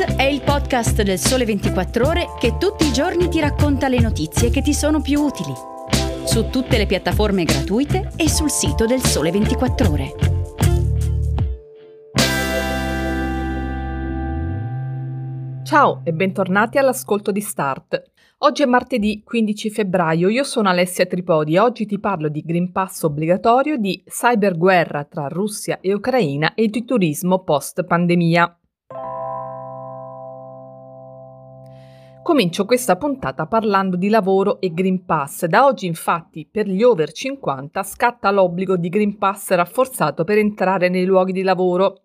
È il podcast del Sole 24 Ore che tutti i giorni ti racconta le notizie che ti sono più utili. Su tutte le piattaforme gratuite e sul sito del Sole 24 Ore. Ciao e bentornati all'ascolto di Start. Oggi è martedì 15 febbraio, io sono Alessia Tripodi e oggi ti parlo di Green Pass obbligatorio, di cyberguerra tra Russia e Ucraina e di turismo post pandemia. Comincio questa puntata parlando di lavoro e Green Pass. Da oggi infatti per gli over 50 scatta l'obbligo di Green Pass rafforzato per entrare nei luoghi di lavoro.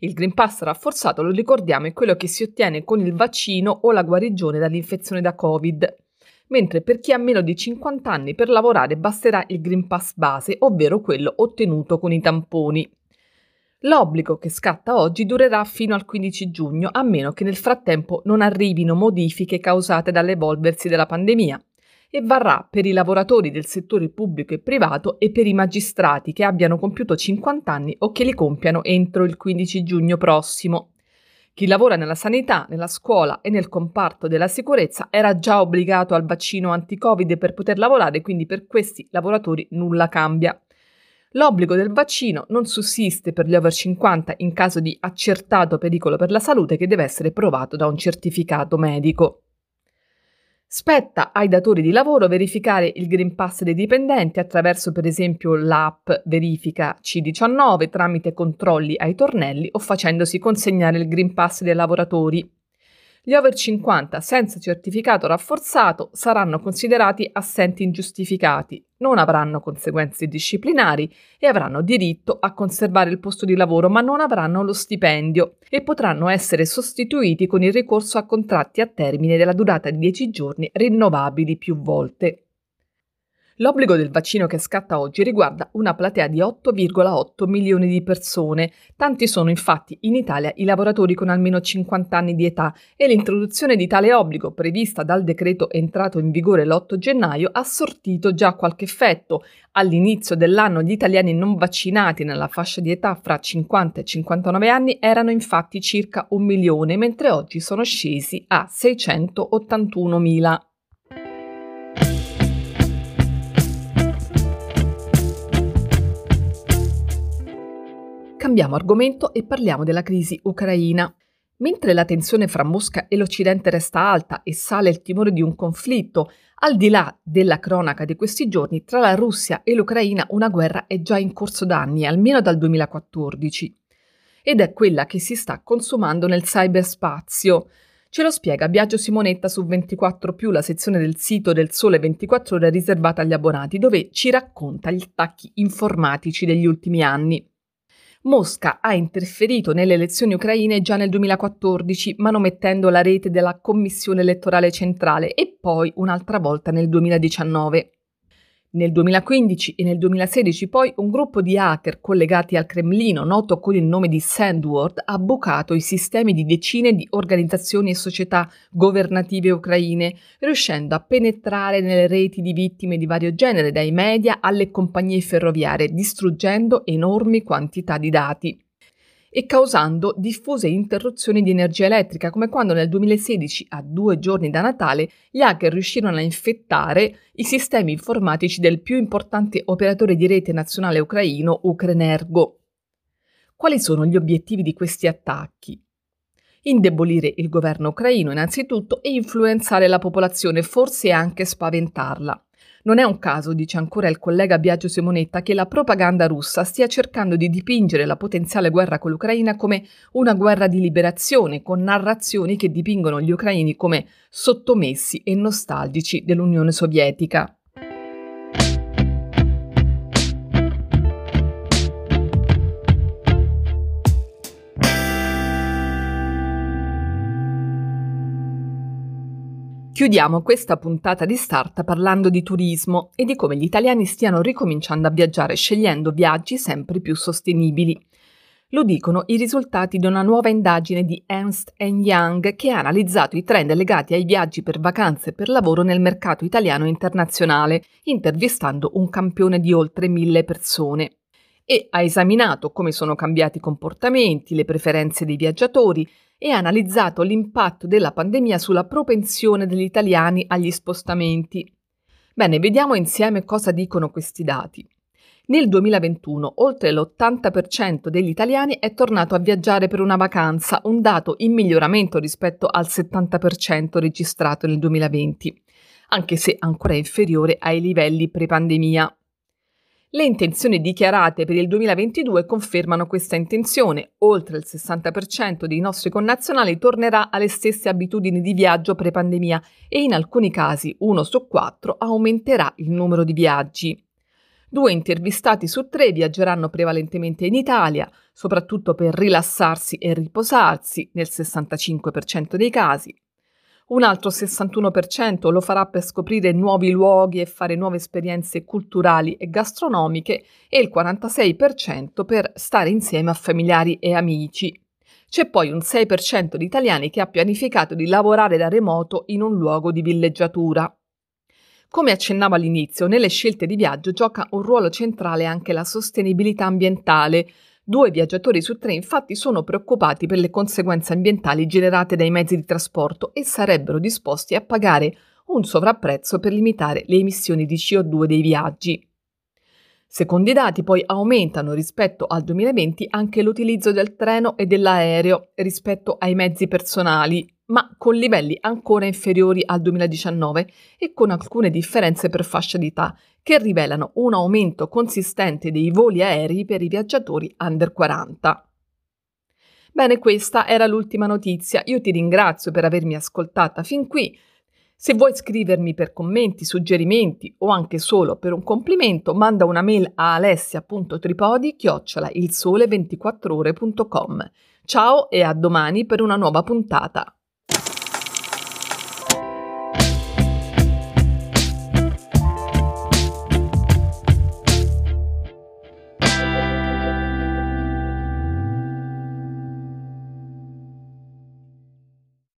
Il Green Pass rafforzato, lo ricordiamo, è quello che si ottiene con il vaccino o la guarigione dall'infezione da Covid, mentre per chi ha meno di 50 anni per lavorare basterà il Green Pass base, ovvero quello ottenuto con i tamponi. L'obbligo che scatta oggi durerà fino al 15 giugno, a meno che nel frattempo non arrivino modifiche causate dall'evolversi della pandemia, e varrà per i lavoratori del settore pubblico e privato e per i magistrati che abbiano compiuto 50 anni o che li compiano entro il 15 giugno prossimo. Chi lavora nella sanità, nella scuola e nel comparto della sicurezza era già obbligato al vaccino anti-Covid per poter lavorare, quindi per questi lavoratori nulla cambia. L'obbligo del vaccino non sussiste per gli over 50 in caso di accertato pericolo per la salute che deve essere provato da un certificato medico. Spetta ai datori di lavoro verificare il Green Pass dei dipendenti attraverso per esempio l'app Verifica C19 tramite controlli ai tornelli o facendosi consegnare il Green Pass dei lavoratori. Gli over 50 senza certificato rafforzato saranno considerati assenti ingiustificati, non avranno conseguenze disciplinari e avranno diritto a conservare il posto di lavoro, ma non avranno lo stipendio e potranno essere sostituiti con il ricorso a contratti a termine della durata di 10 giorni rinnovabili più volte. L'obbligo del vaccino che scatta oggi riguarda una platea di 8,8 milioni di persone. Tanti sono infatti in Italia i lavoratori con almeno 50 anni di età e l'introduzione di tale obbligo prevista dal decreto entrato in vigore l'8 gennaio ha sortito già qualche effetto. All'inizio dell'anno gli italiani non vaccinati nella fascia di età fra 50 e 59 anni erano infatti circa un milione, mentre oggi sono scesi a 681 mila. Cambiamo argomento e parliamo della crisi ucraina. Mentre la tensione fra Mosca e l'Occidente resta alta e sale il timore di un conflitto, al di là della cronaca di questi giorni, tra la Russia e l'Ucraina una guerra è già in corso da anni, almeno dal 2014. Ed è quella che si sta consumando nel cyberspazio. Ce lo spiega Biagio Simonetta su 24 la sezione del sito del Sole 24 Ore riservata agli abbonati, dove ci racconta gli attacchi informatici degli ultimi anni. Mosca ha interferito nelle elezioni ucraine già nel 2014, manomettendo la rete della Commissione elettorale centrale e poi un'altra volta nel 2019. Nel 2015 e nel 2016 poi un gruppo di hacker collegati al Cremlino, noto con il nome di Sandword, ha bucato i sistemi di decine di organizzazioni e società governative ucraine, riuscendo a penetrare nelle reti di vittime di vario genere, dai media alle compagnie ferroviarie, distruggendo enormi quantità di dati e causando diffuse interruzioni di energia elettrica, come quando nel 2016, a due giorni da Natale, gli hacker riuscirono a infettare i sistemi informatici del più importante operatore di rete nazionale ucraino, Ukrenergo. Quali sono gli obiettivi di questi attacchi? Indebolire il governo ucraino innanzitutto e influenzare la popolazione, forse anche spaventarla. Non è un caso, dice ancora il collega Biagio Simonetta, che la propaganda russa stia cercando di dipingere la potenziale guerra con l'Ucraina come una guerra di liberazione, con narrazioni che dipingono gli ucraini come sottomessi e nostalgici dell'Unione Sovietica. Chiudiamo questa puntata di Start parlando di turismo e di come gli italiani stiano ricominciando a viaggiare scegliendo viaggi sempre più sostenibili. Lo dicono i risultati di una nuova indagine di Ernst Young che ha analizzato i trend legati ai viaggi per vacanze e per lavoro nel mercato italiano e internazionale, intervistando un campione di oltre mille persone. E ha esaminato come sono cambiati i comportamenti, le preferenze dei viaggiatori e ha analizzato l'impatto della pandemia sulla propensione degli italiani agli spostamenti. Bene, vediamo insieme cosa dicono questi dati. Nel 2021 oltre l'80% degli italiani è tornato a viaggiare per una vacanza, un dato in miglioramento rispetto al 70% registrato nel 2020, anche se ancora inferiore ai livelli pre-pandemia. Le intenzioni dichiarate per il 2022 confermano questa intenzione. Oltre il 60% dei nostri connazionali tornerà alle stesse abitudini di viaggio pre-pandemia e in alcuni casi uno su quattro aumenterà il numero di viaggi. Due intervistati su tre viaggeranno prevalentemente in Italia, soprattutto per rilassarsi e riposarsi, nel 65% dei casi. Un altro 61% lo farà per scoprire nuovi luoghi e fare nuove esperienze culturali e gastronomiche e il 46% per stare insieme a familiari e amici. C'è poi un 6% di italiani che ha pianificato di lavorare da remoto in un luogo di villeggiatura. Come accennavo all'inizio, nelle scelte di viaggio gioca un ruolo centrale anche la sostenibilità ambientale. Due viaggiatori su tre infatti sono preoccupati per le conseguenze ambientali generate dai mezzi di trasporto e sarebbero disposti a pagare un sovrapprezzo per limitare le emissioni di CO2 dei viaggi. Secondo i dati poi aumentano rispetto al 2020 anche l'utilizzo del treno e dell'aereo rispetto ai mezzi personali, ma con livelli ancora inferiori al 2019 e con alcune differenze per fascia d'età che rivelano un aumento consistente dei voli aerei per i viaggiatori under 40. Bene, questa era l'ultima notizia. Io ti ringrazio per avermi ascoltata fin qui. Se vuoi scrivermi per commenti, suggerimenti o anche solo per un complimento, manda una mail a alessia.tripodi chiocciola il sole 24ore.com. Ciao e a domani per una nuova puntata.